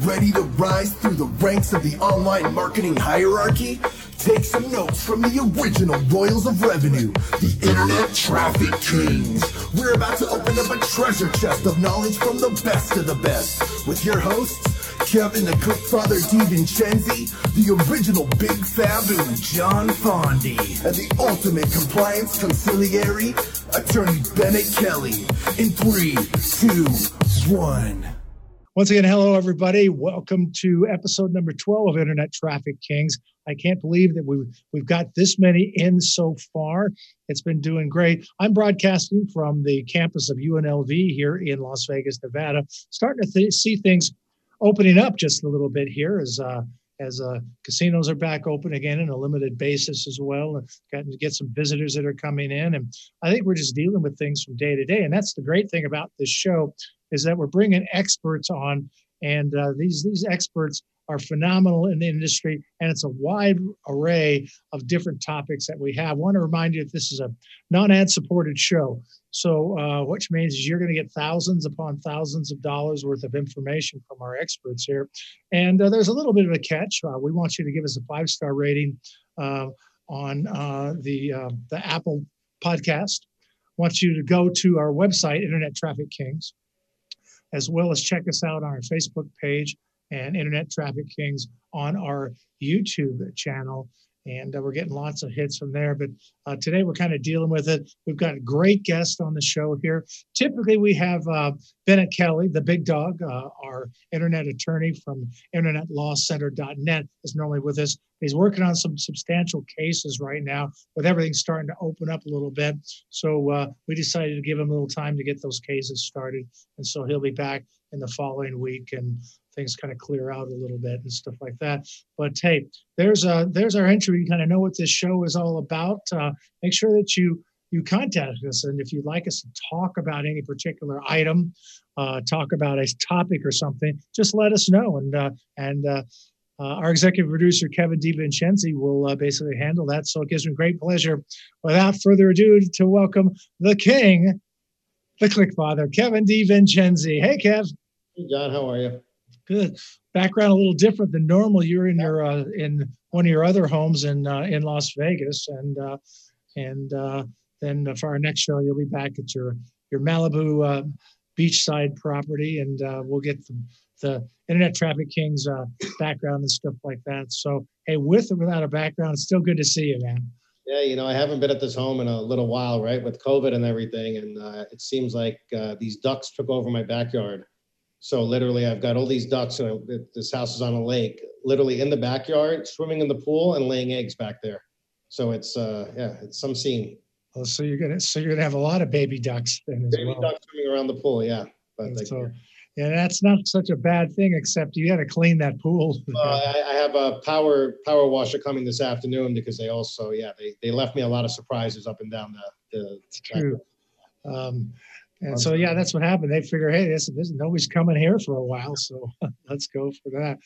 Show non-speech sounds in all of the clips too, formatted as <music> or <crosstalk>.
Ready to rise through the ranks of the online marketing hierarchy? Take some notes from the original Royals of Revenue, the Internet Traffic Kings. We're about to open up a treasure chest of knowledge from the best of the best with your hosts, Kevin the Clickfather DiVincenzi, the original Big Fabu, John Bondi, and the ultimate compliance conciliary, Attorney Bennett Kelly. In three, two, one. Once again, hello, everybody. Welcome to episode number 12 of Internet Traffic Kings. I can't believe that we've, we've got this many in so far. It's been doing great. I'm broadcasting from the campus of UNLV here in Las Vegas, Nevada. Starting to th- see things opening up just a little bit here as uh, as uh, casinos are back open again on a limited basis as well. And gotten to get some visitors that are coming in, and I think we're just dealing with things from day to day. And that's the great thing about this show is that we're bringing experts on, and uh, these these experts are phenomenal in the industry, and it's a wide array of different topics that we have. I want to remind you that this is a non-ad supported show, so uh, which means you're going to get thousands upon thousands of dollars worth of information from our experts here. And uh, there's a little bit of a catch. Uh, we want you to give us a five star rating uh, on uh, the uh, the Apple podcast. Want you to go to our website, Internet Traffic Kings as well as check us out on our Facebook page and Internet Traffic Kings on our YouTube channel. And uh, we're getting lots of hits from there. But uh, today we're kind of dealing with it. We've got a great guest on the show here. Typically, we have uh, Bennett Kelly, the big dog, uh, our internet attorney from internetlawcenter.net, is normally with us. He's working on some substantial cases right now with everything starting to open up a little bit. So uh, we decided to give him a little time to get those cases started. And so he'll be back in the following week and things kind of clear out a little bit and stuff like that. But hey, there's a there's our entry. You kind of know what this show is all about. Uh, make sure that you you contact us, and if you'd like us to talk about any particular item, uh, talk about a topic or something, just let us know. And uh, and uh, uh, our executive producer Kevin DiVincenzi will uh, basically handle that. So it gives me great pleasure, without further ado, to welcome the king, the Click Father, Kevin DiVincenzi. Hey, Kev. Hey, John. How are you? Good. Background a little different than normal. You're in your uh, in one of your other homes in uh, in Las Vegas, and uh, and uh, then for our next show, you'll be back at your your Malibu uh, beachside property, and uh, we'll get the, the Internet Traffic Kings uh, background and stuff like that. So, hey, with or without a background, it's still good to see you, man. Yeah, you know, I haven't been at this home in a little while, right, with COVID and everything, and uh, it seems like uh, these ducks took over my backyard. So literally, I've got all these ducks. And this house is on a lake, literally in the backyard, swimming in the pool and laying eggs back there. So it's uh, yeah, it's some scene. Oh, so you're gonna so you're gonna have a lot of baby ducks then as Baby well. ducks swimming around the pool, yeah. But so, yeah, that's not such a bad thing, except you got to clean that pool. uh, I, I have a power power washer coming this afternoon because they also yeah they, they left me a lot of surprises up and down the the. It's true. Um, and so, yeah, that's what happened. They figure, hey, this, this nobody's coming here for a while, so <laughs> let's go for that.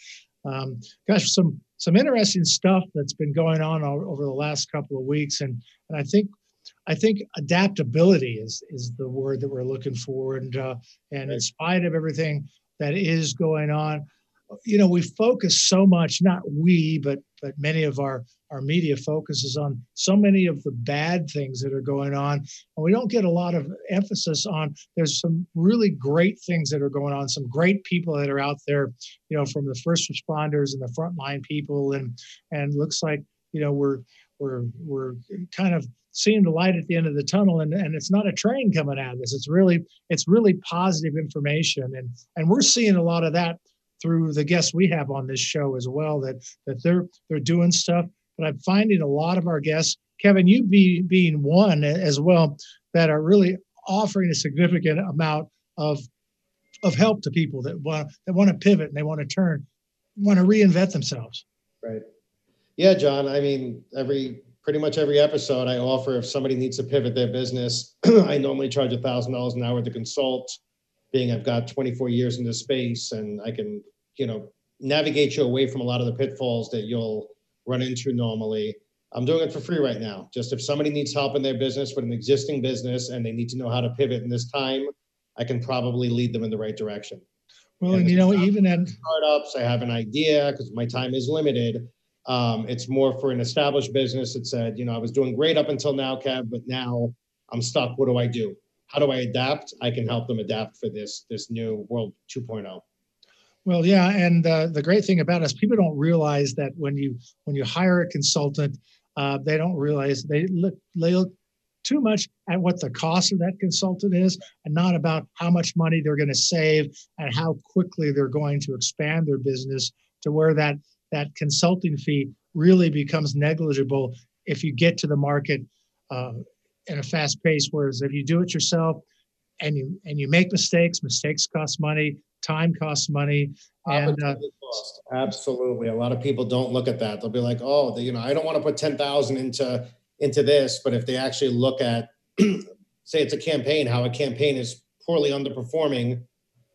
Um, gosh, some some interesting stuff that's been going on over the last couple of weeks, and and I think I think adaptability is is the word that we're looking for, and uh, and in spite of everything that is going on, you know, we focus so much, not we, but but many of our our media focuses on so many of the bad things that are going on. And we don't get a lot of emphasis on there's some really great things that are going on some great people that are out there you know from the first responders and the frontline people. And and looks like you know we're we're we're kind of seeing the light at the end of the tunnel. And, and it's not a train coming at us. It's really it's really positive information. And and we're seeing a lot of that through the guests we have on this show as well that that they're they're doing stuff but i'm finding a lot of our guests kevin you be, being one as well that are really offering a significant amount of of help to people that want that want to pivot and they want to turn want to reinvent themselves Right. Yeah, John. I mean, every pretty much every episode I offer if somebody needs to pivot their business, <clears throat> I normally charge a thousand dollars an hour to consult, being I've got 24 years in this space and I can, you know, navigate you away from a lot of the pitfalls that you'll run into normally. I'm doing it for free right now. Just if somebody needs help in their business with an existing business and they need to know how to pivot in this time, I can probably lead them in the right direction. Well, and, and you know, even in startups, I have an idea because my time is limited. Um, it's more for an established business that said, you know, I was doing great up until now, Kev, but now I'm stuck. What do I do? How do I adapt? I can help them adapt for this this new world 2.0. Well, yeah, and uh, the great thing about us, people don't realize that when you when you hire a consultant, uh, they don't realize they look they look too much at what the cost of that consultant is, and not about how much money they're going to save and how quickly they're going to expand their business to where that that consulting fee really becomes negligible if you get to the market uh, in a fast pace. Whereas if you do it yourself and you and you make mistakes, mistakes cost money, time costs money, and uh, absolutely, a lot of people don't look at that. They'll be like, "Oh, the, you know, I don't want to put ten thousand into into this," but if they actually look at, <clears throat> say, it's a campaign, how a campaign is poorly underperforming,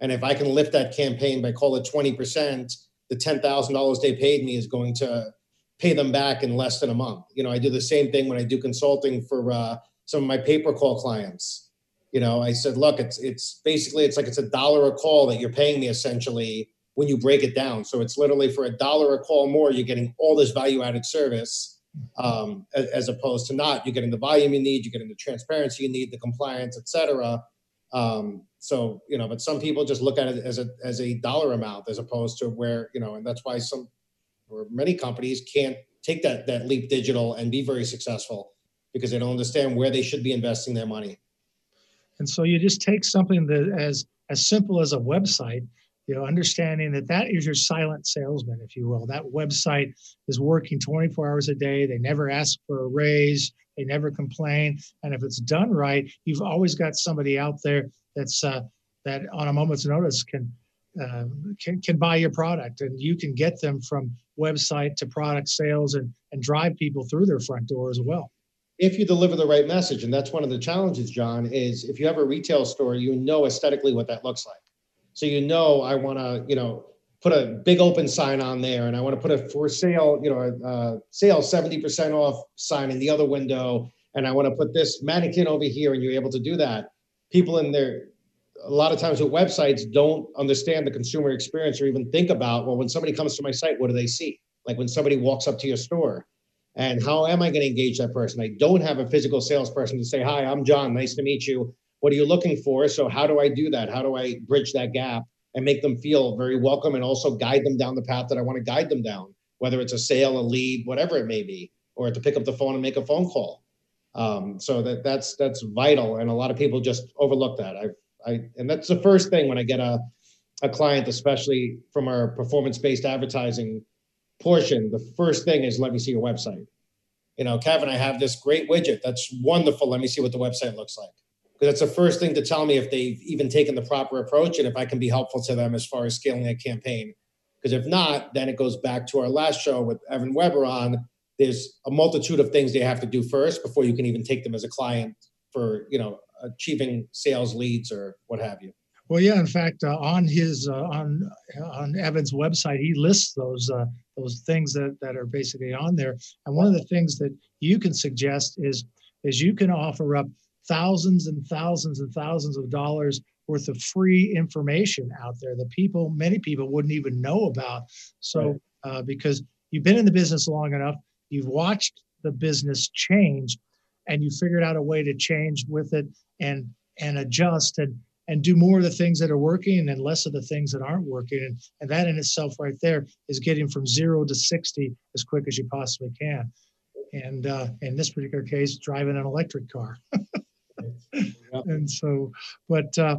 and if I can lift that campaign by call it twenty percent, the ten thousand dollars they paid me is going to pay them back in less than a month. You know, I do the same thing when I do consulting for uh, some of my pay-per-call clients. You know, I said, look, it's it's basically it's like it's a dollar a call that you're paying me essentially when you break it down. So it's literally for a dollar a call more, you're getting all this value added service um, as, as, opposed to not. You're getting the volume you need, you're getting the transparency you need, the compliance, etc. Um, so you know, but some people just look at it as a as a dollar amount as opposed to where you know, and that's why some or many companies can't take that that leap digital and be very successful because they don't understand where they should be investing their money. And so you just take something that as as simple as a website, you know, understanding that that is your silent salesman, if you will. That website is working 24 hours a day. They never ask for a raise. They never complain. And if it's done right, you've always got somebody out there that's uh, that on a moment's notice can uh, can can buy your product, and you can get them from website to product sales and and drive people through their front door as well if you deliver the right message and that's one of the challenges john is if you have a retail store you know aesthetically what that looks like. So you know i want to you know put a big open sign on there and i want to put a for sale you know a, sale 70% off sign in the other window and i want to put this mannequin over here and you're able to do that. People in there a lot of times with websites don't understand the consumer experience or even think about well when somebody comes to my site what do they see? Like when somebody walks up to your store and how am I going to engage that person? I don't have a physical salesperson to say, Hi, I'm John. Nice to meet you. What are you looking for? So, how do I do that? How do I bridge that gap and make them feel very welcome and also guide them down the path that I want to guide them down, whether it's a sale, a lead, whatever it may be, or to pick up the phone and make a phone call. Um, so that that's that's vital, and a lot of people just overlook that. I I and that's the first thing when I get a a client, especially from our performance based advertising portion, the first thing is let me see your website. You know, Kevin, I have this great widget. That's wonderful. Let me see what the website looks like. Because that's the first thing to tell me if they've even taken the proper approach and if I can be helpful to them as far as scaling a campaign. Because if not, then it goes back to our last show with Evan Weber on there's a multitude of things they have to do first before you can even take them as a client for, you know, achieving sales leads or what have you. Well, yeah. In fact, uh, on his uh, on on Evan's website, he lists those uh, those things that that are basically on there. And one of the things that you can suggest is is you can offer up thousands and thousands and thousands of dollars worth of free information out there that people, many people, wouldn't even know about. So, uh, because you've been in the business long enough, you've watched the business change, and you figured out a way to change with it and and adjust and and do more of the things that are working and less of the things that aren't working. And, and that in itself, right there, is getting from zero to 60 as quick as you possibly can. And uh, in this particular case, driving an electric car. <laughs> And so, but uh,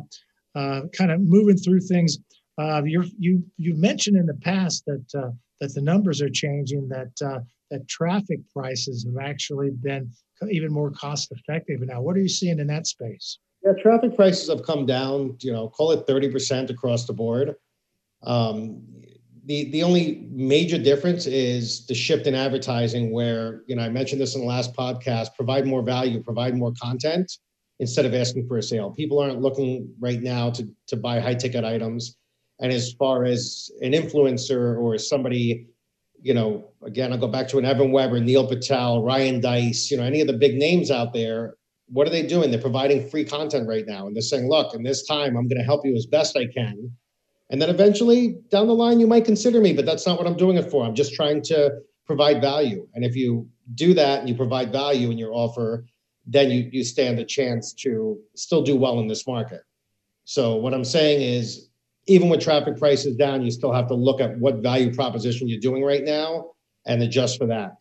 uh, kind of moving through things, uh, you you you mentioned in the past that uh, that the numbers are changing, that uh, that traffic prices have actually been even more cost effective. Now, what are you seeing in that space? Yeah, traffic prices have come down, you know, call it 30% across the board. Um, the, the only major difference is the shift in advertising where, you know, I mentioned this in the last podcast, provide more value, provide more content instead of asking for a sale. People aren't looking right now to, to buy high ticket items. And as far as an influencer or somebody, you know, again, I'll go back to an Evan Weber, Neil Patel, Ryan Deiss, you know, any of the big names out there, what are they doing? They're providing free content right now. And they're saying, look, in this time, I'm going to help you as best I can. And then eventually down the line, you might consider me, but that's not what I'm doing it for. I'm just trying to provide value. And if you do that and you provide value in your offer, then you, you stand a chance to still do well in this market. So what I'm saying is, even with traffic prices down, you still have to look at what value proposition you're doing right now and adjust for that.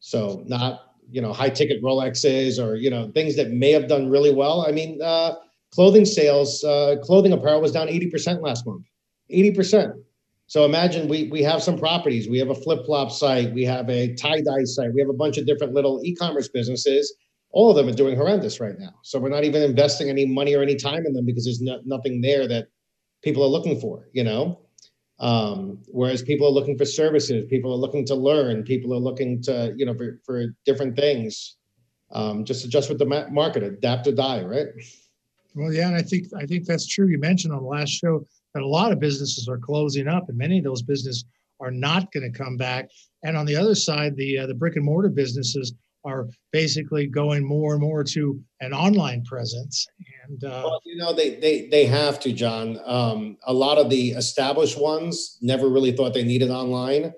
So not you know high ticket Rolexes or you know things that may have done really well. I mean, uh, clothing sales, uh, clothing apparel was down 80% last month. 80%. So imagine we we have some properties. We have a flip flop site. We have a tie dye site. We have a bunch of different little e-commerce businesses. All of them are doing horrendous right now. So we're not even investing any money or any time in them because there's no, nothing there that people are looking for. You know, um, whereas people are looking for services, people are looking to learn, people are looking to you know for for different things. Um, just adjust with the market, adapt or die, right? Well, yeah, and I think I think that's true. You mentioned on the last show that a lot of businesses are closing up, and many of those businesses are not going to come back. And on the other side, the uh, the brick and mortar businesses are basically going more and more to an online presence. And uh, well, you know, they they they have to, John. Um, a lot of the established ones never really thought they needed online.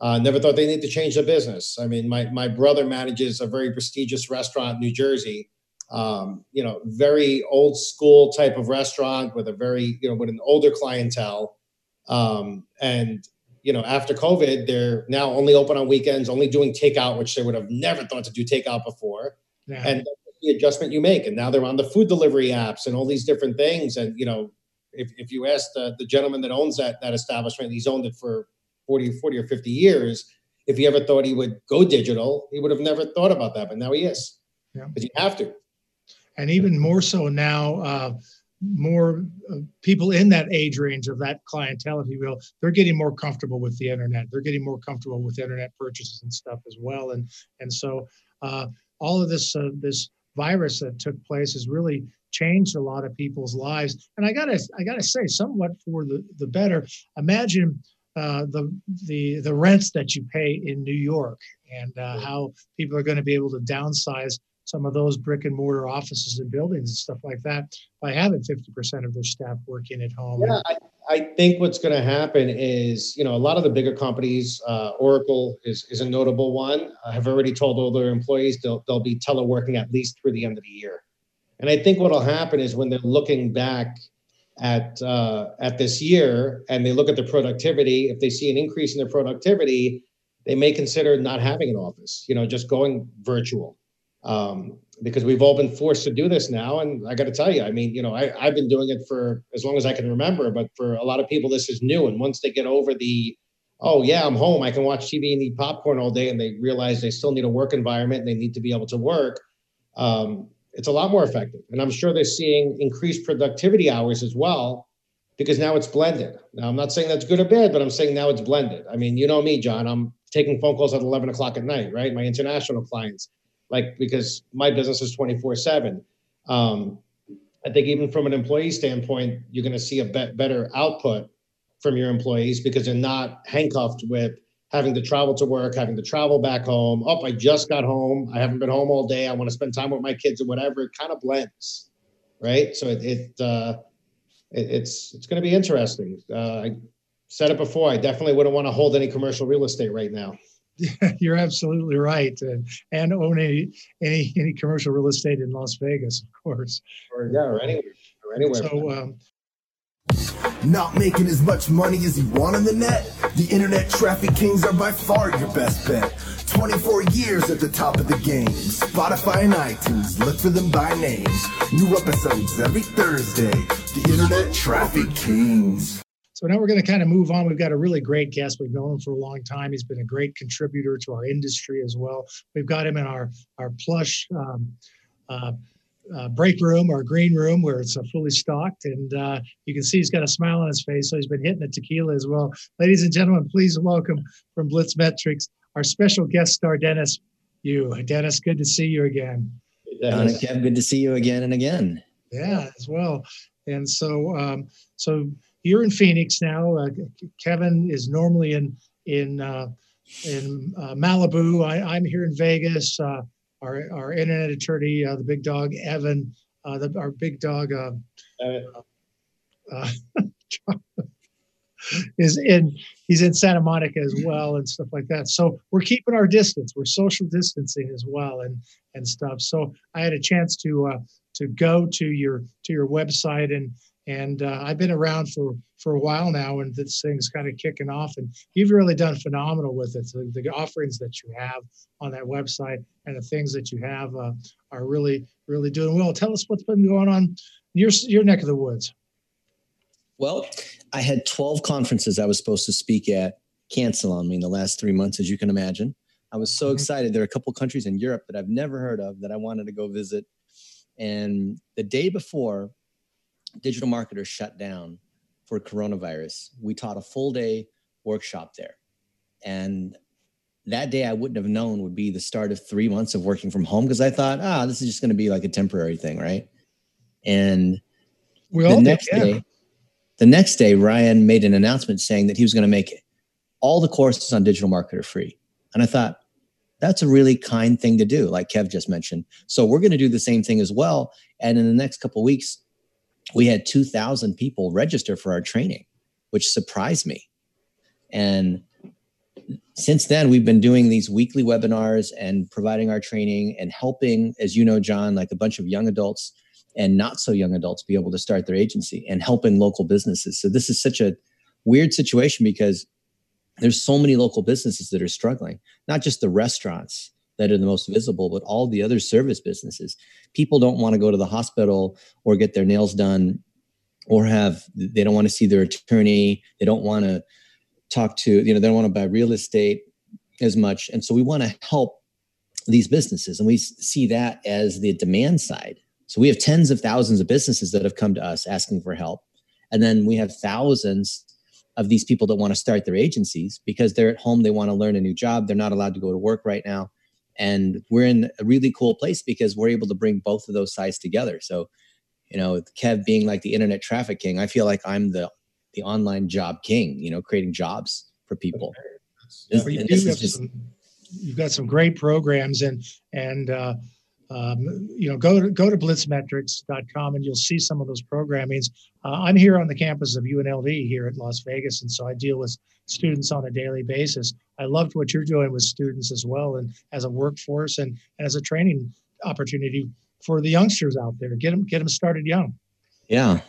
Uh, never thought they need to change their business. I mean, my my brother manages a very prestigious restaurant in New Jersey, um, you know, very old school type of restaurant with a very, you know, with an older clientele. Um, and, you know, after COVID, they're now only open on weekends, only doing takeout, which they would have never thought to do takeout before. Yeah. And the adjustment you make. And now they're on the food delivery apps and all these different things. And, you know, if, if you ask the, the gentleman that owns that, that establishment, he's owned it for 40, 40 or 50 years. If he ever thought he would go digital, he would have never thought about that. But now he is. Yeah. Because you have to and even more so now, uh, more uh, people in that age range of that clientele, if you will, they're getting more comfortable with the internet. They're getting more comfortable with internet purchases and stuff as well. And and so uh, all of this uh, this virus that took place has really changed a lot of people's lives. And I gotta I gotta say, somewhat for the the better. Imagine uh, the the the rents that you pay in New York and uh, how people are going to be able to downsize some of those brick and mortar offices and buildings and stuff like that by having 50% of their staff working at home. Yeah, I, I think what's going to happen is, you know, a lot of the bigger companies, uh, Oracle is, is a notable one, uh, have already told all their employees they'll, they'll be teleworking at least through the end of the year. And I think what will happen is when they're looking back at uh, at this year and they look at the productivity, if they see an increase in their productivity, they may consider not having an office, you know, just going virtual um, because we've all been forced to do this now. And I got to tell you, I mean, you know, I, I've been doing it for as long as I can remember, but for a lot of people, this is new. And once they get over the, oh, yeah, I'm home, I can watch TV and eat popcorn all day, and they realize they still need a work environment and they need to be able to work, um, it's a lot more effective. And I'm sure they're seeing increased productivity hours as well because now it's blended. Now, I'm not saying that's good or bad, but I'm saying now it's blended. I mean, you know me, John, I'm taking phone calls at 11 o'clock at night, right? My international clients like because my business is 24 7 um, i think even from an employee standpoint you're going to see a be- better output from your employees because they're not handcuffed with having to travel to work having to travel back home. Oh i just got home. I haven't been home all day. I want to spend time with my kids or whatever. It kind of blends right? So it, it uh, it, it's it's going to be interesting. Uh, i said it before i definitely wouldn't want to hold any commercial real estate right now <laughs> You're absolutely right, and and own any any any commercial real estate in Las Vegas, of course. Or yeah, or anywhere, or anywhere. So. Um, not making as much money as you want on the net? The Internet Traffic Kings are by far your best bet. 24 years at the top of the game. Spotify and iTunes, look for them by name. New episodes every Thursday. The Internet Traffic Kings. So now we're going to kind of move on. We've got a really great guest. We've known him for a long time. He's been a great contributor to our industry as well. We've got him in our our plush um, uh, uh, break room, our green room, where it's uh, fully stocked, and uh, you can see he's got a smile on his face. So he's been hitting the tequila as well. Ladies and gentlemen, please welcome from Blitz Metrics our special guest star, Dennis. Yu, Dennis, good to see you again. John and Kev, good to see you again and again. Yeah, as well. And so, um, so you're in Phoenix now. Uh, Kevin is normally in in uh, in uh, Malibu. I, am here in Vegas. Uh, our our internet attorney, uh, the big dog Evan, uh, the, our big dog. <laughs> is in he's in Santa Monica as well and stuff like that. So we're keeping our distance. We're social distancing as well and and stuff. So I had a chance to uh, to go to your to your website and and uh, I've been around for for a while now, and this thing's kind of kicking off. And you've really done phenomenal with it. So the offerings that you have on that website and the things that you have uh, are really really doing well. Tell us what's been going on your your neck of the woods. Well, I had 12 conferences I was supposed to speak at cancel on me in the last three months, as you can imagine. I was so mm-hmm. excited. There are a couple countries in Europe that I've never heard of that I wanted to go visit. And the day before, digital marketers shut down for coronavirus, we taught a full day workshop there. And that day I wouldn't have known would be the start of three months of working from home because I thought, ah, this is just going to be like a temporary thing, right? And we the next did, yeah. day, the next day, Ryan made an announcement saying that he was going to make all the courses on digital marketer free. And I thought, that's a really kind thing to do, like Kev just mentioned. So we're going to do the same thing as well. And in the next couple weeks, we had 2,000 people register for our training, which surprised me. And since then, we've been doing these weekly webinars and providing our training and helping, as you know, John, like a bunch of young adults and not so young adults be able to start their agency and helping local businesses. So this is such a weird situation because there's so many local businesses that are struggling, not just the restaurants that are the most visible, but all the other service businesses. People don't want to go to the hospital or get their nails done or have, they don't want to see their attorney. They don't want to talk to, you know, they don't want to buy real estate as much. And so we want to help these businesses. And we see that as the demand side. So we have tens of thousands of businesses that have come to us asking for help. And then we have thousands of these people that want to start their agencies because they're at home, they want to learn a new job, they're not allowed to go to work right now. And we're in a really cool place because we're able to bring both of those sides together. So, you know, Kev being like the internet traffic king, I feel like I'm the the online job king, you know, creating jobs for people. This, you just, some, you've got some great programs and and uh, um, you know, go to go to blitzmetrics.com and you'll see some of those programmings. Uh, I'm here on the campus of UNLV here at Las Vegas, and so I deal with students on a daily basis. I loved what you're doing with students as well, and as a workforce and, and as a training opportunity for the youngsters out there. Get them get them started young. Yeah.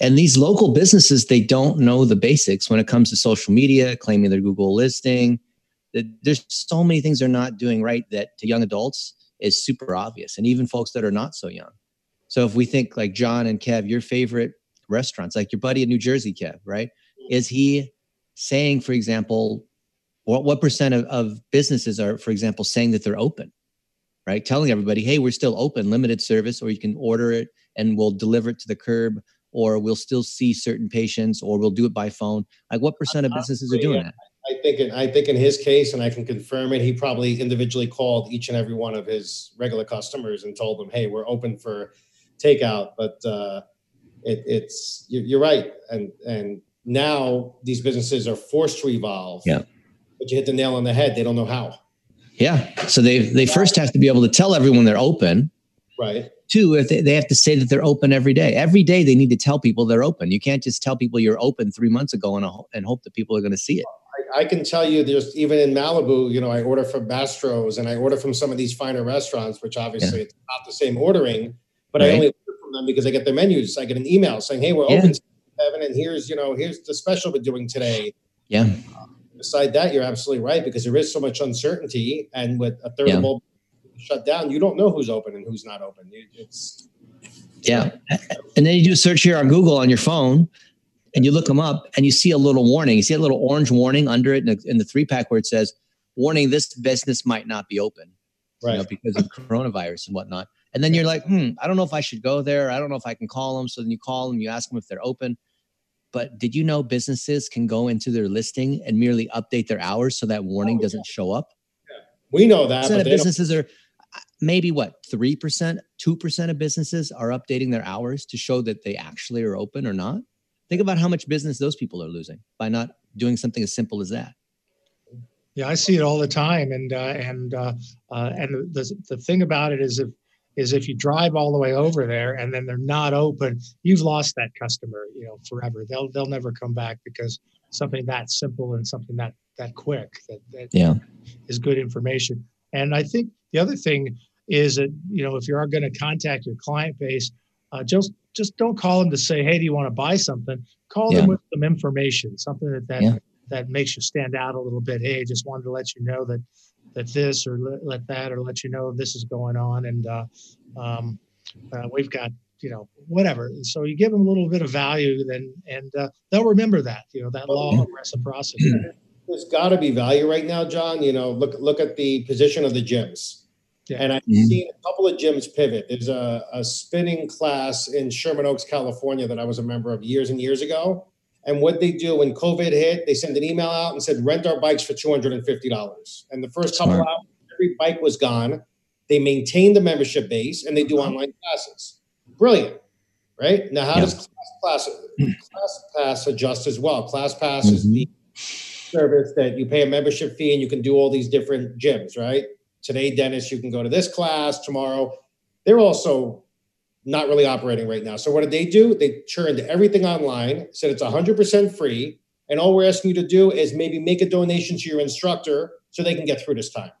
And these local businesses, they don't know the basics when it comes to social media, claiming their Google listing. There's so many things they're not doing right that to young adults is super obvious, and even folks that are not so young. So if we think like John and Kev, your favorite restaurants, like your buddy in New Jersey, Kev, right? Is he saying, for example, what what percent of, of businesses are, for example, saying that they're open, right? Telling everybody, hey, we're still open, limited service, or you can order it and we'll deliver it to the curb, or we'll still see certain patients, or we'll do it by phone. Like what percent of businesses are doing that? I think in, I think in his case, and I can confirm it, he probably individually called each and every one of his regular customers and told them, "Hey, we're open for takeout." But uh, it, it's you're, you're right, and and now these businesses are forced to evolve. Yeah, but you hit the nail on the head. They don't know how. Yeah, so they they first have to be able to tell everyone they're open. Right. Two, if they, they have to say that they're open every day. Every day they need to tell people they're open. You can't just tell people you're open three months ago and, uh, and hope that people are going to see it. I can tell you there's even in Malibu, you know, I order from Mastro's and I order from some of these finer restaurants, which obviously yeah. it's not the same ordering, but right. I only order from them because I get their menus. I get an email saying, Hey, we're yeah. open seven and here's, you know, here's the special we're doing today. Yeah. Uh, beside that, you're absolutely right because there is so much uncertainty and with a third yeah. of all shut down, you don't know who's open and who's not open. It's yeah. <laughs> And then you do a search here on Google on your phone and you look them up and you see a little warning. You see a little orange warning under it in the, in the three pack where it says, warning, this business might not be open right. You know, because of coronavirus and whatnot. And then you're like, hmm, I don't know if I should go there. I don't know if I can call them. So then you call them, you ask them if they're open. But did you know businesses can go into their listing and merely update their hours so that warning oh, doesn't show up? Yeah. We know that. But businesses are uh, maybe what 3%, 2% of businesses are updating their hours to show that they actually are open or not. Think about how much business those people are losing by not doing something as simple as that. Yeah, I see it all the time, and uh, and uh, uh, and the the thing about it is if is if you drive all the way over there and then they're not open, you've lost that customer, you know, forever. They'll they'll never come back because something that simple and something that that quick that, that Yeah. is good information. And I think the other thing is that you know if you are going to contact your client base, uh, just just don't call them to say, hey, do you want to buy something? Call Yeah. them with some information, something that that, Yeah. that makes you stand out a little bit. Hey, just wanted to let you know that that this or let, let that or let you know this is going on, and uh, um, uh, we've got you know whatever. And so you give them a little bit of value, then and uh, they'll remember that you know that law of reciprocity. <clears throat> There's got to be value right now, John. You know, look look at the position of the gyms. Yeah. And I've Mhm. seen a couple of gyms pivot. There's a, a spinning class in Sherman Oaks, California, that I was a member of years and years ago. And what they do when COVID hit, they send an email out and said, rent our bikes for $250. And the first couple Smart. hours, every bike was gone. They maintain the membership base and they do online classes. Brilliant. Right? Now, how Yeah. does class, class, class pass adjust as well? ClassPass is Mhm. the service that you pay a membership fee and you can do all these different gyms, right? Today, Dennis, you can go to this class. Tomorrow, they're also not really operating right now. So what did they do? They turned everything online, said it's 100% free, and all we're asking you to do is maybe make a donation to your instructor so they can get through this time.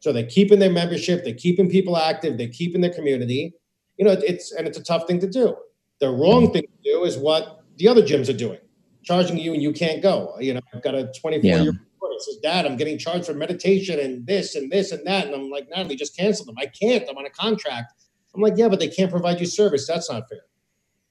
So they're keeping their membership, they're keeping people active, they're keeping their community. You know, it's and it's a tough thing to do. The wrong thing to do is what the other gyms are doing, charging you and you can't go. You know, I've got a 24 Yeah. year it says, Dad, I'm getting charged for meditation and this and this and that. And I'm like, Natalie, just cancel them. I can't. I'm on a contract. I'm like, yeah, but they can't provide you service. That's not fair.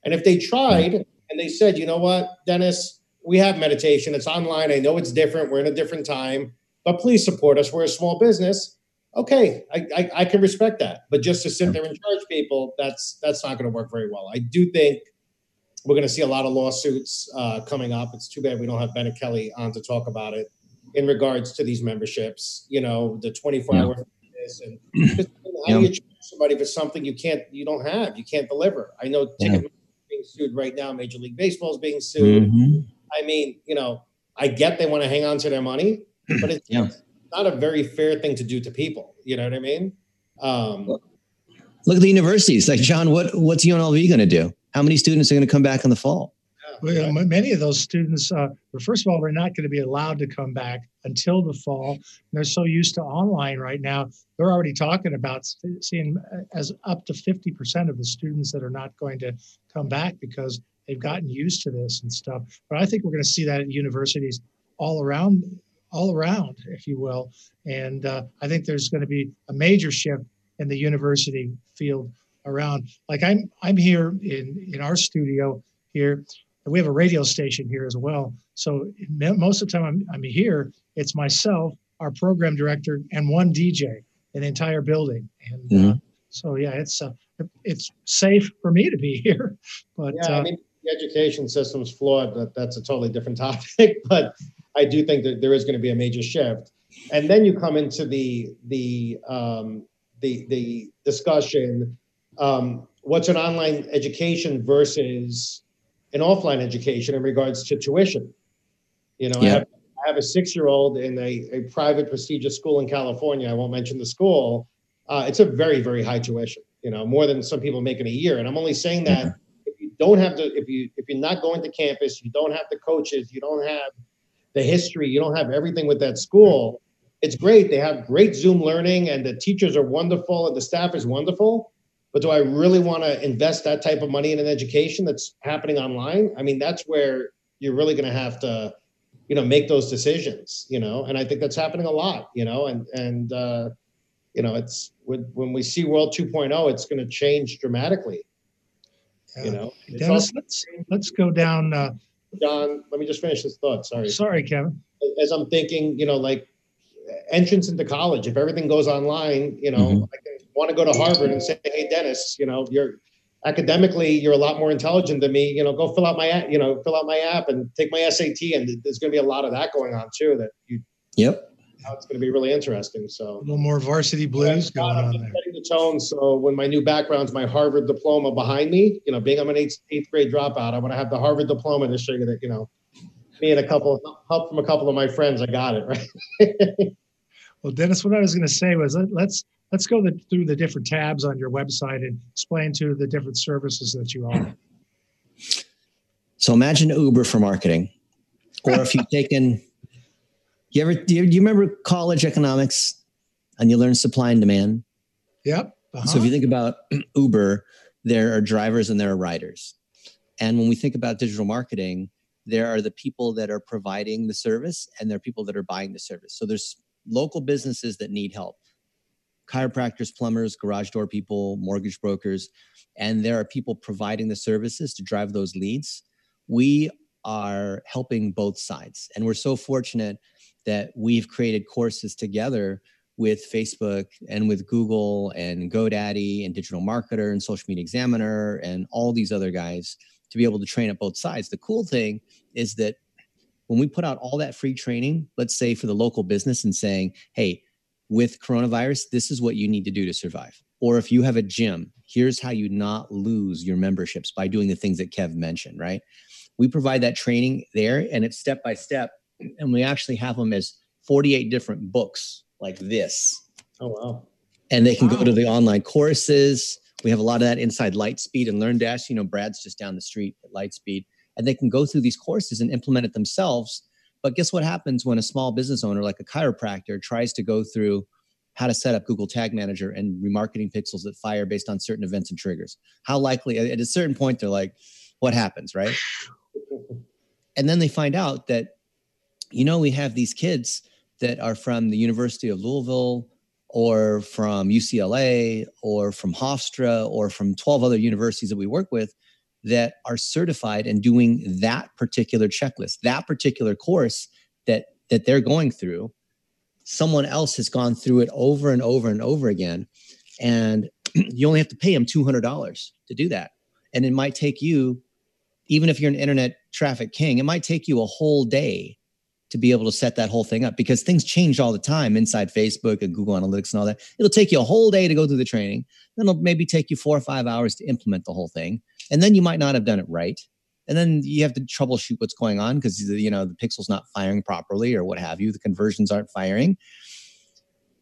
And if they tried and they said, you know what, Dennis, we have meditation. It's online. I know it's different. We're in a different time, but please support us. We're a small business. Okay, I, I, I can respect that. But just to sit there and charge people, that's that's not going to work very well. I do think we're going to see a lot of lawsuits uh, coming up. It's too bad we don't have Bennett Kelly on to talk about it in regards to these memberships. You know, the 24 hour fitness and <clears throat> just how do you somebody for something you can't, you don't have, you can't deliver. I know Yeah. Being sued right now. Major League Baseball is being sued. Mhm. I mean, you know, I get they want to hang on to their money, <clears throat> but it's Yeah. not a very fair thing to do to people. You know what I mean? Um, Look at the universities. Like John, what what's UNLV going to do? How many students are going to come back in the fall? Well, m- many of those students, uh, first of all, they're not going to be allowed to come back until the fall. They're so used to online right now. They're already talking about seeing uh, as up to 50% of the students that are not going to come back because they've gotten used to this and stuff. But I think we're going to see that at universities all around, all around, if you will. And uh, I think there's going to be a major shift in the university field around. Like I'm, I'm here in in our studio here and we have a radio station here as well. So most of the time I'm, I'm here, it's myself, our program director, and one DJ in the entire building. And uh, Mhm. so, yeah, it's uh, it's safe for me to be <laughs> here. But yeah, uh, I mean, the education system's flawed, but that's a totally different <laughs> topic. but I do think that there is going to be a major shift. And then you come into the the um, the the discussion: um, what's an online education versus an offline education in regards to tuition? You know, I have I have a six year old in a, a private prestigious school in California. I won't mention the school. Uh, it's a very very high tuition. You know, more than some people make in a year. And I'm only saying that if you don't have to, if you if you're not going to campus, you don't have the coaches, you don't have the history, you don't have everything with that school. It's great. They have great Zoom learning, and the teachers are wonderful, and the staff is wonderful. But do I really want to invest that type of money in an education that's happening online? I mean, that's where you're really going to have to, you know, make those decisions. You know, and I think that's happening a lot. You know, and and uh, you know, it's when when we see World 2.0, it's going to change dramatically. You know, It's Dennis, also- let's let's go down. Uh, John, let me just finish this thought. Sorry. sorry, Kevin. As I'm thinking, you know, like entrance into college, if everything goes online, you know, Mhm. I can want to go to Harvard and say, hey, Dennis, you know, you're academically, you're a lot more intelligent than me. You know, go fill out my, a- you know, fill out my app and take my SAT. And there's going to be a lot of that going on too. That you, Yep. it's going to be really interesting. So A So. little more varsity blues going on there. setting the tone. So when my new background's my Harvard diploma behind me, you know, being I'm an eighth, eighth grade dropout, I want to have the Harvard diploma to show you that, you know, me and a couple help from a couple of my friends, I got it right. <laughs> Well, Dennis, what I was going to say was let, let's let's go the, through the different tabs on your website and explain to the different services that you offer. <clears throat> So imagine Uber for marketing or if you've taken, you ever do you, do you remember college economics, and you learn supply and demand? Yep. Uh-huh. So if you think about <clears throat> Uber, there are drivers and there are riders. And when we think about digital marketing, there are the people that are providing the service and there are people that are buying the service. So there's local businesses that need help. Chiropractors, plumbers, garage door people, mortgage brokers, and there are people providing the services to drive those leads. We are helping both sides. And we're so fortunate that we've created courses together with Facebook and with Google and GoDaddy and Digital Marketer and Social Media Examiner and all these other guys to be able to train at both sides. The cool thing is that when we put out all that free training, let's say for the local business and saying, hey, with coronavirus, this is what you need to do to survive. Or if you have a gym, here's how you not lose your memberships by doing the things that Kev mentioned, right? We provide that training there and it's step by step. And we actually have them as 48 different books like this. Oh, wow. And they can Wow. go to the online courses. We have a lot of that inside Lightspeed and LearnDash. You know, Brad's just down the street at Lightspeed. And they can go through these courses and implement it themselves. But guess what happens when a small business owner like a chiropractor tries to go through how to set up Google Tag Manager and remarketing pixels that fire based on certain events and triggers? How likely, at a certain point, they're like, what happens, right? <sighs> And then they find out that, you know, we have these kids that are from the University of Louisville or from UCLA or from Hofstra or from 12 other universities that we work with that are certified and doing that particular checklist, that particular course that that they're going through. Someone else has gone through it over and over and over again. And <clears throat> you only have to pay them $200 to do that. And it might take you, even if you're an internet traffic king, it might take you a whole day to be able to set that whole thing up because things change all the time inside Facebook and Google Analytics and all that. It'll take you a whole day to go through the training. Then it'll maybe take you four or five hours to implement the whole thing. And then you might not have done it right. And then you have to troubleshoot what's going on because you know the pixel's not firing properly or what have you. The conversions aren't firing.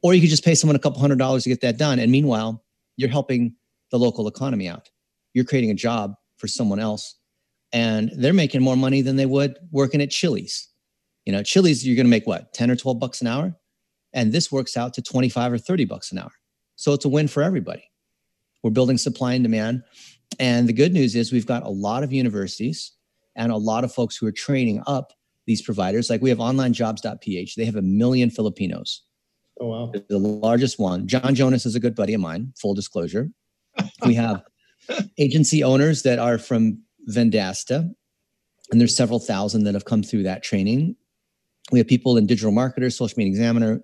Or you could just pay someone a couple hundred dollars to get that done. And meanwhile, you're helping the local economy out. You're creating a job for someone else. And they're making more money than they would working at Chili's. You know, Chili's, you're going to make what, 10 or 12 bucks an hour? And this works out to 25 or 30 bucks an hour. So it's a win for everybody. We're building supply and demand. And the good news is we've got a lot of universities and a lot of folks who are training up these providers. Like we have onlinejobs.ph. They have a million Filipinos. Oh, wow. The largest one. John Jonas is a good buddy of mine, full disclosure. <laughs> We have agency owners that are from Vendasta, and there's several thousand that have come through that training. We have people in digital marketers, social media examiner,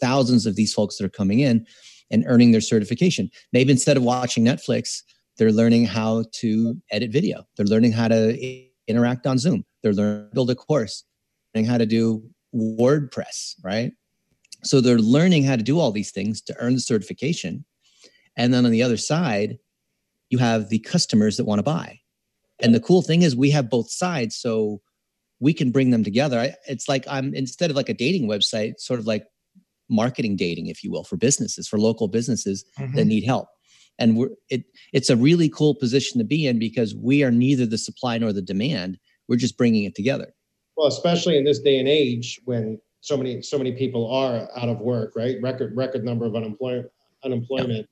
thousands of these folks that are coming in and earning their certification. Maybe instead of watching Netflix, they're learning how to edit video. They're learning how to interact on Zoom. They're learning to build a course, learning how to do WordPress, right? So they're learning how to do all these things to earn the certification. And then on the other side, you have the customers that want to buy. And the cool thing is we have both sides. So we can bring them together. I, it's like I'm instead of like a dating website, sort of like marketing dating, if you will, for businesses, for local businesses Mhm. that need help. And we're it it's a really cool position to be in because we are neither the supply nor the demand. We're just bringing it together. Well, especially in this day and age when so many so many people are out of work, right? Record record number of unemployment unemployment.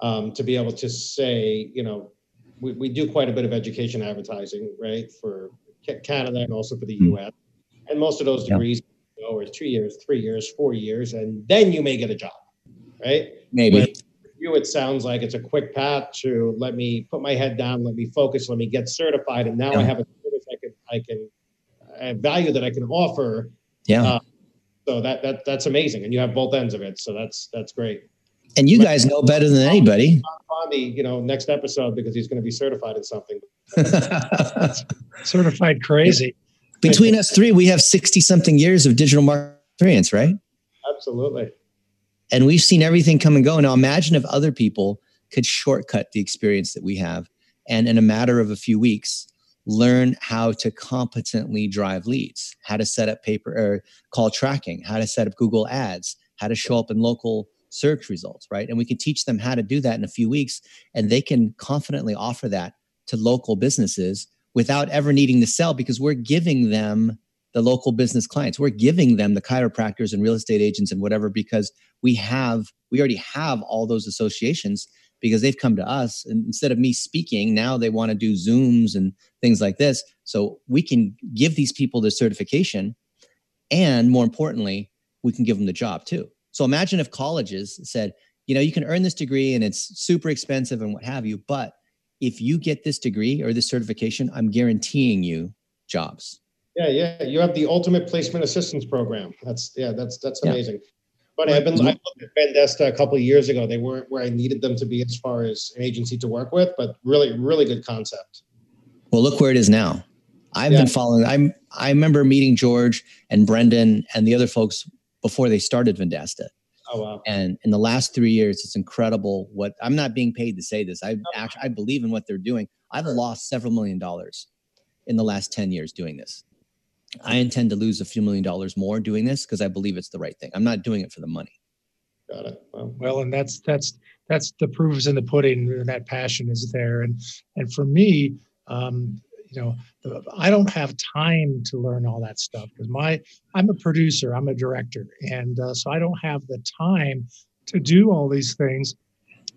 Um, to be able to say, you know, we, we do quite a bit of education advertising, right, for Canada and also for the Mm. U.S. And most of those Yeah. degrees you know, two years, three years, four years, and then you may get a job, right? Maybe. For you, it sounds like it's a quick path to let me put my head down, let me focus, let me get certified, and now I have a service I can, I can, value that I can offer. yeah. uh, So that that that's amazing, and you have both ends of it. So that's that's great. And you guys know better than anybody. Bondi, you know, next episode because he's going to be certified in something. <laughs> Certified crazy. Between us three, we have 60 something years of digital marketing experience, right? Absolutely. And we've seen everything come and go. Now imagine if other people could shortcut the experience that we have and in a matter of a few weeks learn how to competently drive leads, how to set up paper or call tracking, how to set up Google ads, how to show up in local search results, right? And we can teach them how to do that in a few weeks and they can confidently offer that to local businesses without ever needing to sell because we're giving them the local business clients. We're giving them the chiropractors and real estate agents and whatever because we have we already have all those associations because they've come to us and instead of me speaking now they want to do zooms and things like this so we can give these people the certification and more importantly we can give them the job too so imagine if colleges said you know you can earn this degree and it's super expensive and what have you but if you get this degree or this certification i'm guaranteeing you jobs yeah, yeah. You have the ultimate placement assistance program. That's yeah, that's that's amazing. Yeah. But I've been I looked at Vendasta a couple of years ago. They weren't where I needed them to be as far as an agency to work with, but really, really good concept. Well, look where it is now. I've yeah. been following. I'm. I remember meeting George and Brendan and the other folks before they started Vendasta. Oh wow! And in the last three years, it's incredible. What I'm not being paid to say this. I actually I believe in what they're doing. I've lost several million dollars in the last ten years doing this. I intend to lose a few million dollars more doing this because I believe it's the right thing. I'm not doing it for the money. Got it. Well, well and that's that's that's the proof is in the pudding, and that passion is there. And and for me, um, you know, I don't have time to learn all that stuff because my I'm a producer, I'm a director, and uh, so I don't have the time to do all these things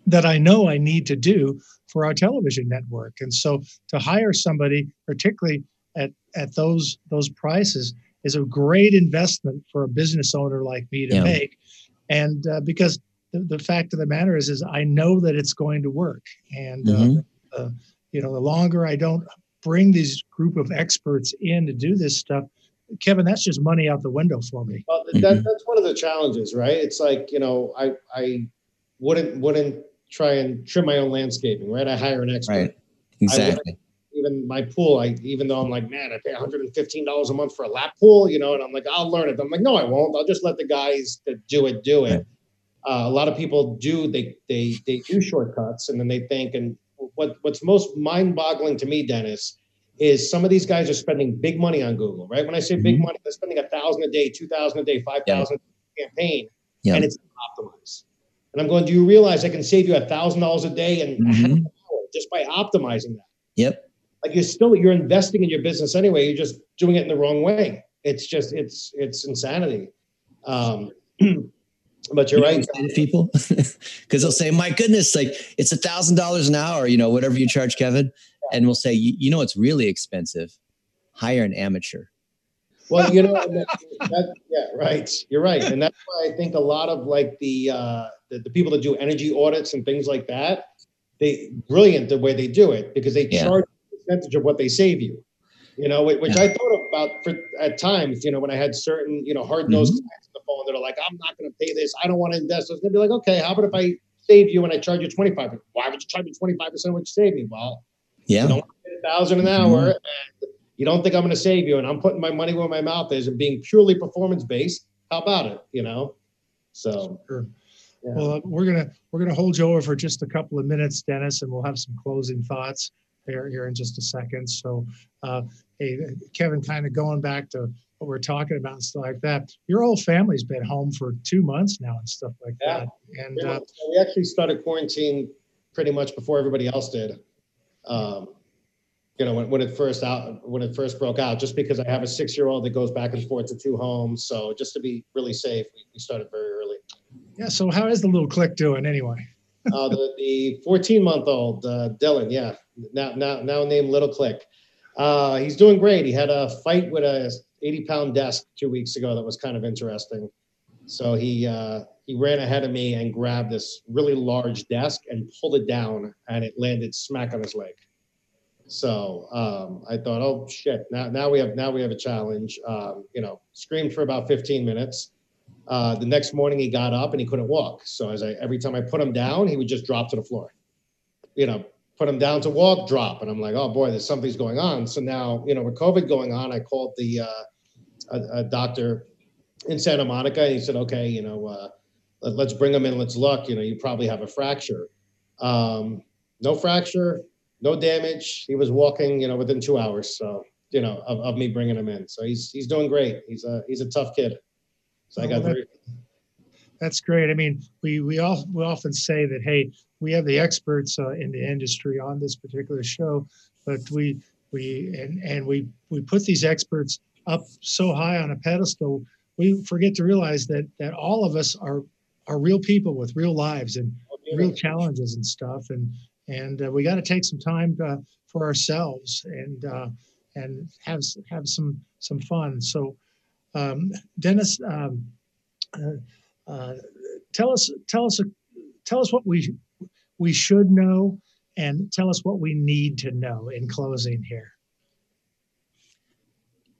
that I know I need to do for our television network. And so to hire somebody, particularly at at those those prices is a great investment for a business owner like me to yeah. make and uh, because the, the, fact of the matter is is i know that it's going to work and uh, mm-hmm. uh, you know the longer i don't bring these group of experts in to do this stuff kevin that's just money out the window for me well, that, mm-hmm. that's one of the challenges right it's like you know i i wouldn't wouldn't try and trim my own landscaping right i hire an expert right exactly even my pool, I even though I'm like, man, I pay $115 a month for a lap pool, you know, and I'm like, I'll learn it. I'm like, no, I won't. I'll just let the guys that do it do it. Uh, a lot of people do they they they do shortcuts, and then they think. And what what's most mind-boggling to me, Dennis, is some of these guys are spending big money on Google. Right? When I say mm-hmm. big money, they're spending a thousand a day, two thousand a day, five thousand yeah. campaign, yeah. and it's optimized. And I'm going, do you realize I can save you a thousand dollars a day and mm-hmm. just by optimizing that? Yep like you're still you're investing in your business anyway you're just doing it in the wrong way it's just it's it's insanity um <clears throat> but you're you right. people? <laughs> Because they'll say my goodness like it's a thousand dollars an hour you know whatever you charge kevin. And we'll say you know it's really expensive? Hire an amateur. Well you know that, <laughs> that, yeah right. You're right. And that's why i think a lot of like the uh the, the people that do energy audits and things like that they brilliant the way they do it because they yeah. charge a percentage of what they save you. You know, which yeah. I thought about for at times. You know, when I had certain you know hard nosed mm-hmm. clients on the phone that are like, "I'm not going to pay this. I don't want to invest." I was going to be like, "Okay, how about if I save you and I charge you 25? Why would you charge me 25 percent of what you save me?" Well, yeah, you don't a thousand an hour, mm-hmm. and you don't think I'm going to save you, and I'm putting my money where my mouth is and being purely performance based. How about it? You know, so. Sure. Yeah. Well, we're gonna we're gonna hold you over for just a couple of minutes, Dennis, and we'll have some closing thoughts here, here in just a second. So, uh, hey, Kevin, kind of going back to what we're talking about and stuff like that. Your whole family's been home for two months now and stuff like yeah. that. And uh, we actually started quarantine pretty much before everybody else did. Um, you know, when, when it first out, when it first broke out, just because I have a six-year-old that goes back and forth to two homes, so just to be really safe, we, we started very early. Yeah. So how is the little click doing anyway? uh, the, the 14 month old uh, Dylan, yeah, now now now named Little Click. Uh, he's doing great. He had a fight with a 80 pound desk two weeks ago that was kind of interesting. So he uh, he ran ahead of me and grabbed this really large desk and pulled it down, and it landed smack on his leg. So um, I thought, oh shit! Now now we have now we have a challenge. Um, you know, screamed for about 15 minutes. Uh, the next morning he got up and he couldn't walk. So as I every time I put him down, he would just drop to the floor. You know, put him down to walk, drop, and I'm like, oh boy, there's something's going on. So now, you know, with COVID going on, I called the uh, a, a, doctor in Santa Monica, and he said, okay, you know, uh, let, us bring him in, let's look. You know, you probably have a fracture. Um, no fracture, no damage. He was walking, you know, within two hours. So you know, of, of me bringing him in. So he's he's doing great. He's a he's a tough kid. So I got very. That's great. I mean, we we all we often say that hey, we have the experts uh, in the industry on this particular show, but we we and and we we put these experts up so high on a pedestal, we forget to realize that that all of us are are real people with real lives and real challenges and stuff. And and uh, we got to take some time uh, for ourselves and uh, and have have some some fun. So, um, Dennis, um, uh, uh, tell us tell us tell us what we we should know and tell us what we need to know in closing here.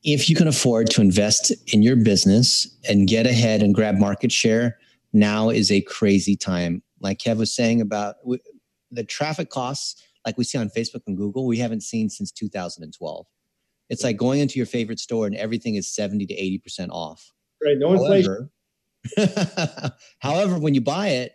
If you can afford to invest in your business and get ahead and grab market share, now is a crazy time. Like Kev was saying about the traffic costs, like we see on Facebook and Google, we haven't seen since 2012. It's like going into your favorite store and everything is 70 to 80% off. Right. No inflation. <laughs> However, when you buy it,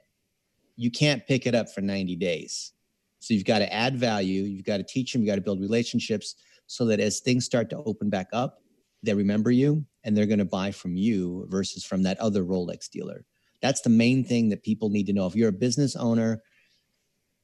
you can't pick it up for 90 days. So you've got to add value. You've got to teach them. You got to build relationships so that as things start to open back up, they remember you and they're going to buy from you versus from that other Rolex dealer. That's the main thing that people need to know. If you're a business owner,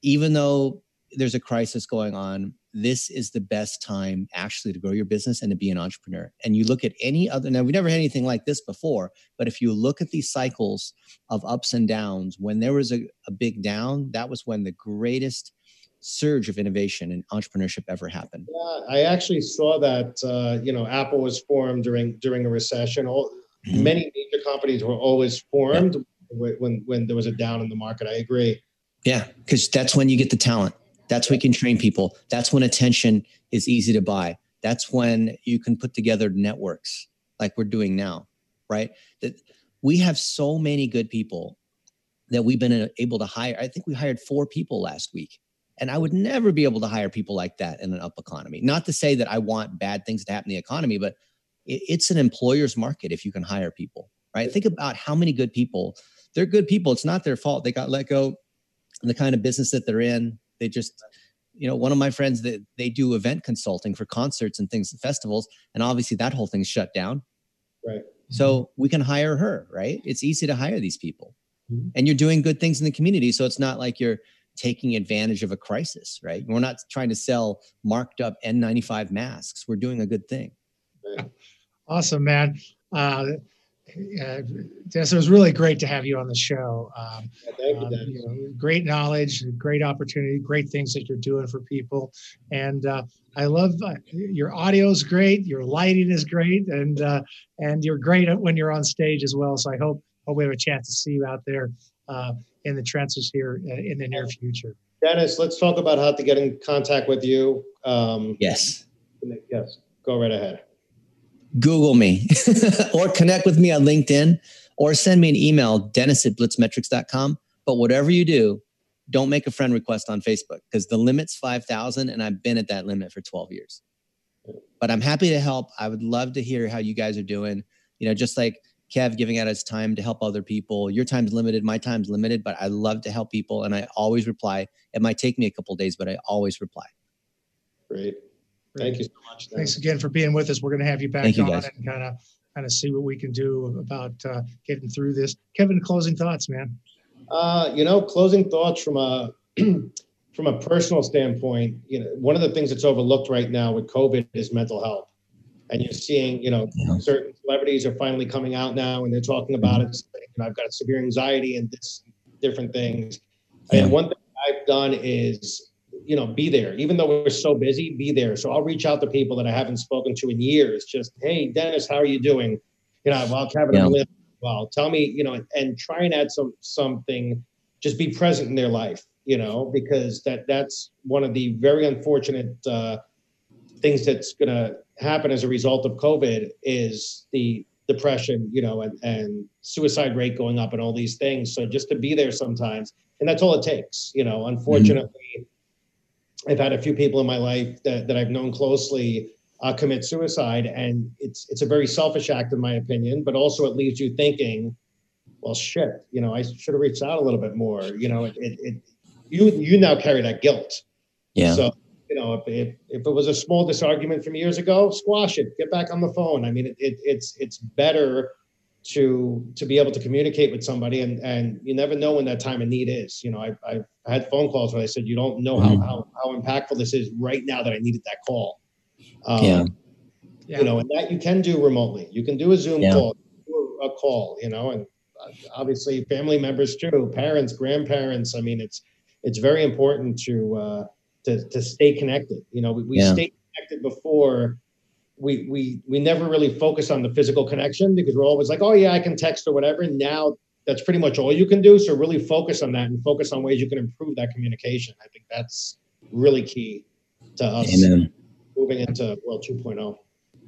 even though there's a crisis going on, this is the best time actually to grow your business and to be an entrepreneur. And you look at any other, now we've never had anything like this before, but if you look at these cycles of ups and downs, when there was a, a big down, that was when the greatest surge of innovation and entrepreneurship ever happened. Yeah, I actually saw that, uh, you know, Apple was formed during, during a recession. All, mm-hmm. Many major companies were always formed yeah. when, when there was a down in the market. I agree. Yeah, because that's when you get the talent. That's when you can train people. That's when attention is easy to buy. That's when you can put together networks like we're doing now, right? That we have so many good people that we've been uh, able to hire. I think we hired four people last week. And I would never be able to hire people like that in an up economy. Not to say that I want bad things to happen in the economy, but it's an employer's market if you can hire people, right? Think about how many good people. They're good people. It's not their fault. They got let go in the kind of business that they're in. They just, you know, one of my friends that they do event consulting for concerts and things, festivals, and obviously that whole thing's shut down. Right. So we can hire her, right? It's easy to hire these people. Mm-hmm. And you're doing good things in the community. So it's not like you're taking advantage of a crisis, right? We're not trying to sell marked up N95 masks. We're doing a good thing. Awesome, man. Uh, uh, Dennis, it was really great to have you on the show. Um, yeah, thank you, um, you know, great knowledge, great opportunity, great things that you're doing for people. And uh, I love uh, your audio is great, your lighting is great, and uh, and you're great when you're on stage as well. So I hope, hope we have a chance to see you out there uh, in the trenches here uh, in the near future. Dennis, let's talk about how to get in contact with you. Um, yes. Yes, go right ahead. Google me <laughs> or connect with me on LinkedIn or send me an email, dennis at blitzmetrics.com. But whatever you do, don't make a friend request on Facebook because the limit's 5,000 and I've been at that limit for 12 years. But I'm happy to help. I would love to hear how you guys are doing. You know, just like Kev giving out his time to help other people. Your time's limited, my time's limited, but I love to help people and I always reply. It might take me a couple days, but I always reply. Great. Thank you so much. Thanks again for being with us. We're going to have you back you on guys. and kind of kind of see what we can do about uh, getting through this. Kevin, closing thoughts, man. Uh, you know, closing thoughts from a <clears throat> from a personal standpoint. You know, one of the things that's overlooked right now with COVID is mental health, and you're seeing, you know, yeah. certain celebrities are finally coming out now and they're talking about it. And I've got severe anxiety and this different things. Yeah. And one thing I've done is you know, be there. Even though we're so busy, be there. So I'll reach out to people that I haven't spoken to in years. Just, hey, Dennis, how are you doing? You know, well, Kevin, yeah. well, tell me, you know, and try and add some something. Just be present in their life, you know, because that that's one of the very unfortunate uh, things that's going to happen as a result of COVID is the depression, you know, and, and suicide rate going up and all these things. So just to be there sometimes, and that's all it takes, you know. Unfortunately, mm-hmm I've had a few people in my life that, that I've known closely uh, commit suicide, and it's it's a very selfish act, in my opinion. But also, it leaves you thinking, well, shit, you know, I should have reached out a little bit more. You know, it, it, it you you now carry that guilt. Yeah. So you know, if, if, if it was a small disargument from years ago, squash it. Get back on the phone. I mean, it, it it's it's better to to be able to communicate with somebody and and you never know when that time of need is you know i've, I've had phone calls where i said you don't know how, mm-hmm. how how impactful this is right now that i needed that call um, yeah Yeah. You know, and that you can do remotely. You can do a Zoom yeah. call, a call, you know, and uh, obviously family members too, parents, grandparents. I mean, it's it's very important to uh, to to stay connected. You know, we, we yeah. stayed connected before. We we we never really focus on the physical connection because we're always like, oh yeah, I can text or whatever. Now that's pretty much all you can do. So really focus on that and focus on ways you can improve that communication. I think that's really key to us Amen. moving into World 2.0.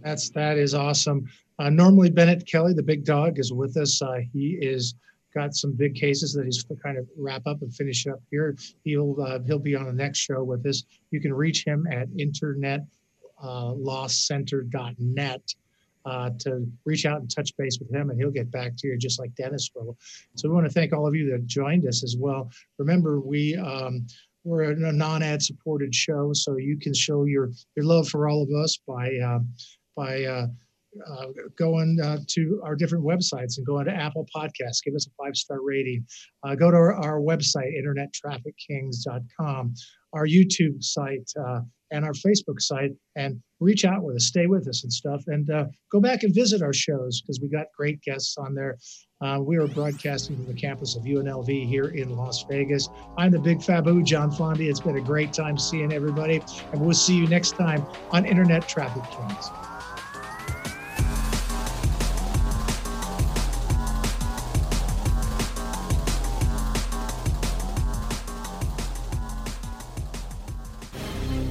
That's that is awesome. Uh, normally, Bennet Kelly, the big dog, is with us. Uh, he is got some big cases that he's kind of wrap up and finish up here. He'll uh, he'll be on the next show with us. You can reach him at internetlawcenter.net. Uh, to reach out and touch base with him, and he'll get back to you just like Dennis will. So we want to thank all of you that joined us as well. Remember, we um, we're a non-ad supported show, so you can show your your love for all of us by uh, by uh, uh, go uh, to our different websites and go on to Apple Podcasts. Give us a five star rating. Uh, go to our, our, website, internettraffickings.com, our YouTube site, uh, and our Facebook site, and reach out with us, stay with us and stuff. And uh, go back and visit our shows because we got great guests on there. Uh, we are broadcasting from the campus of UNLV here in Las Vegas. I'm the big Fabu, John Bondi. It's been a great time seeing everybody, and we'll see you next time on Internet Traffic Kings.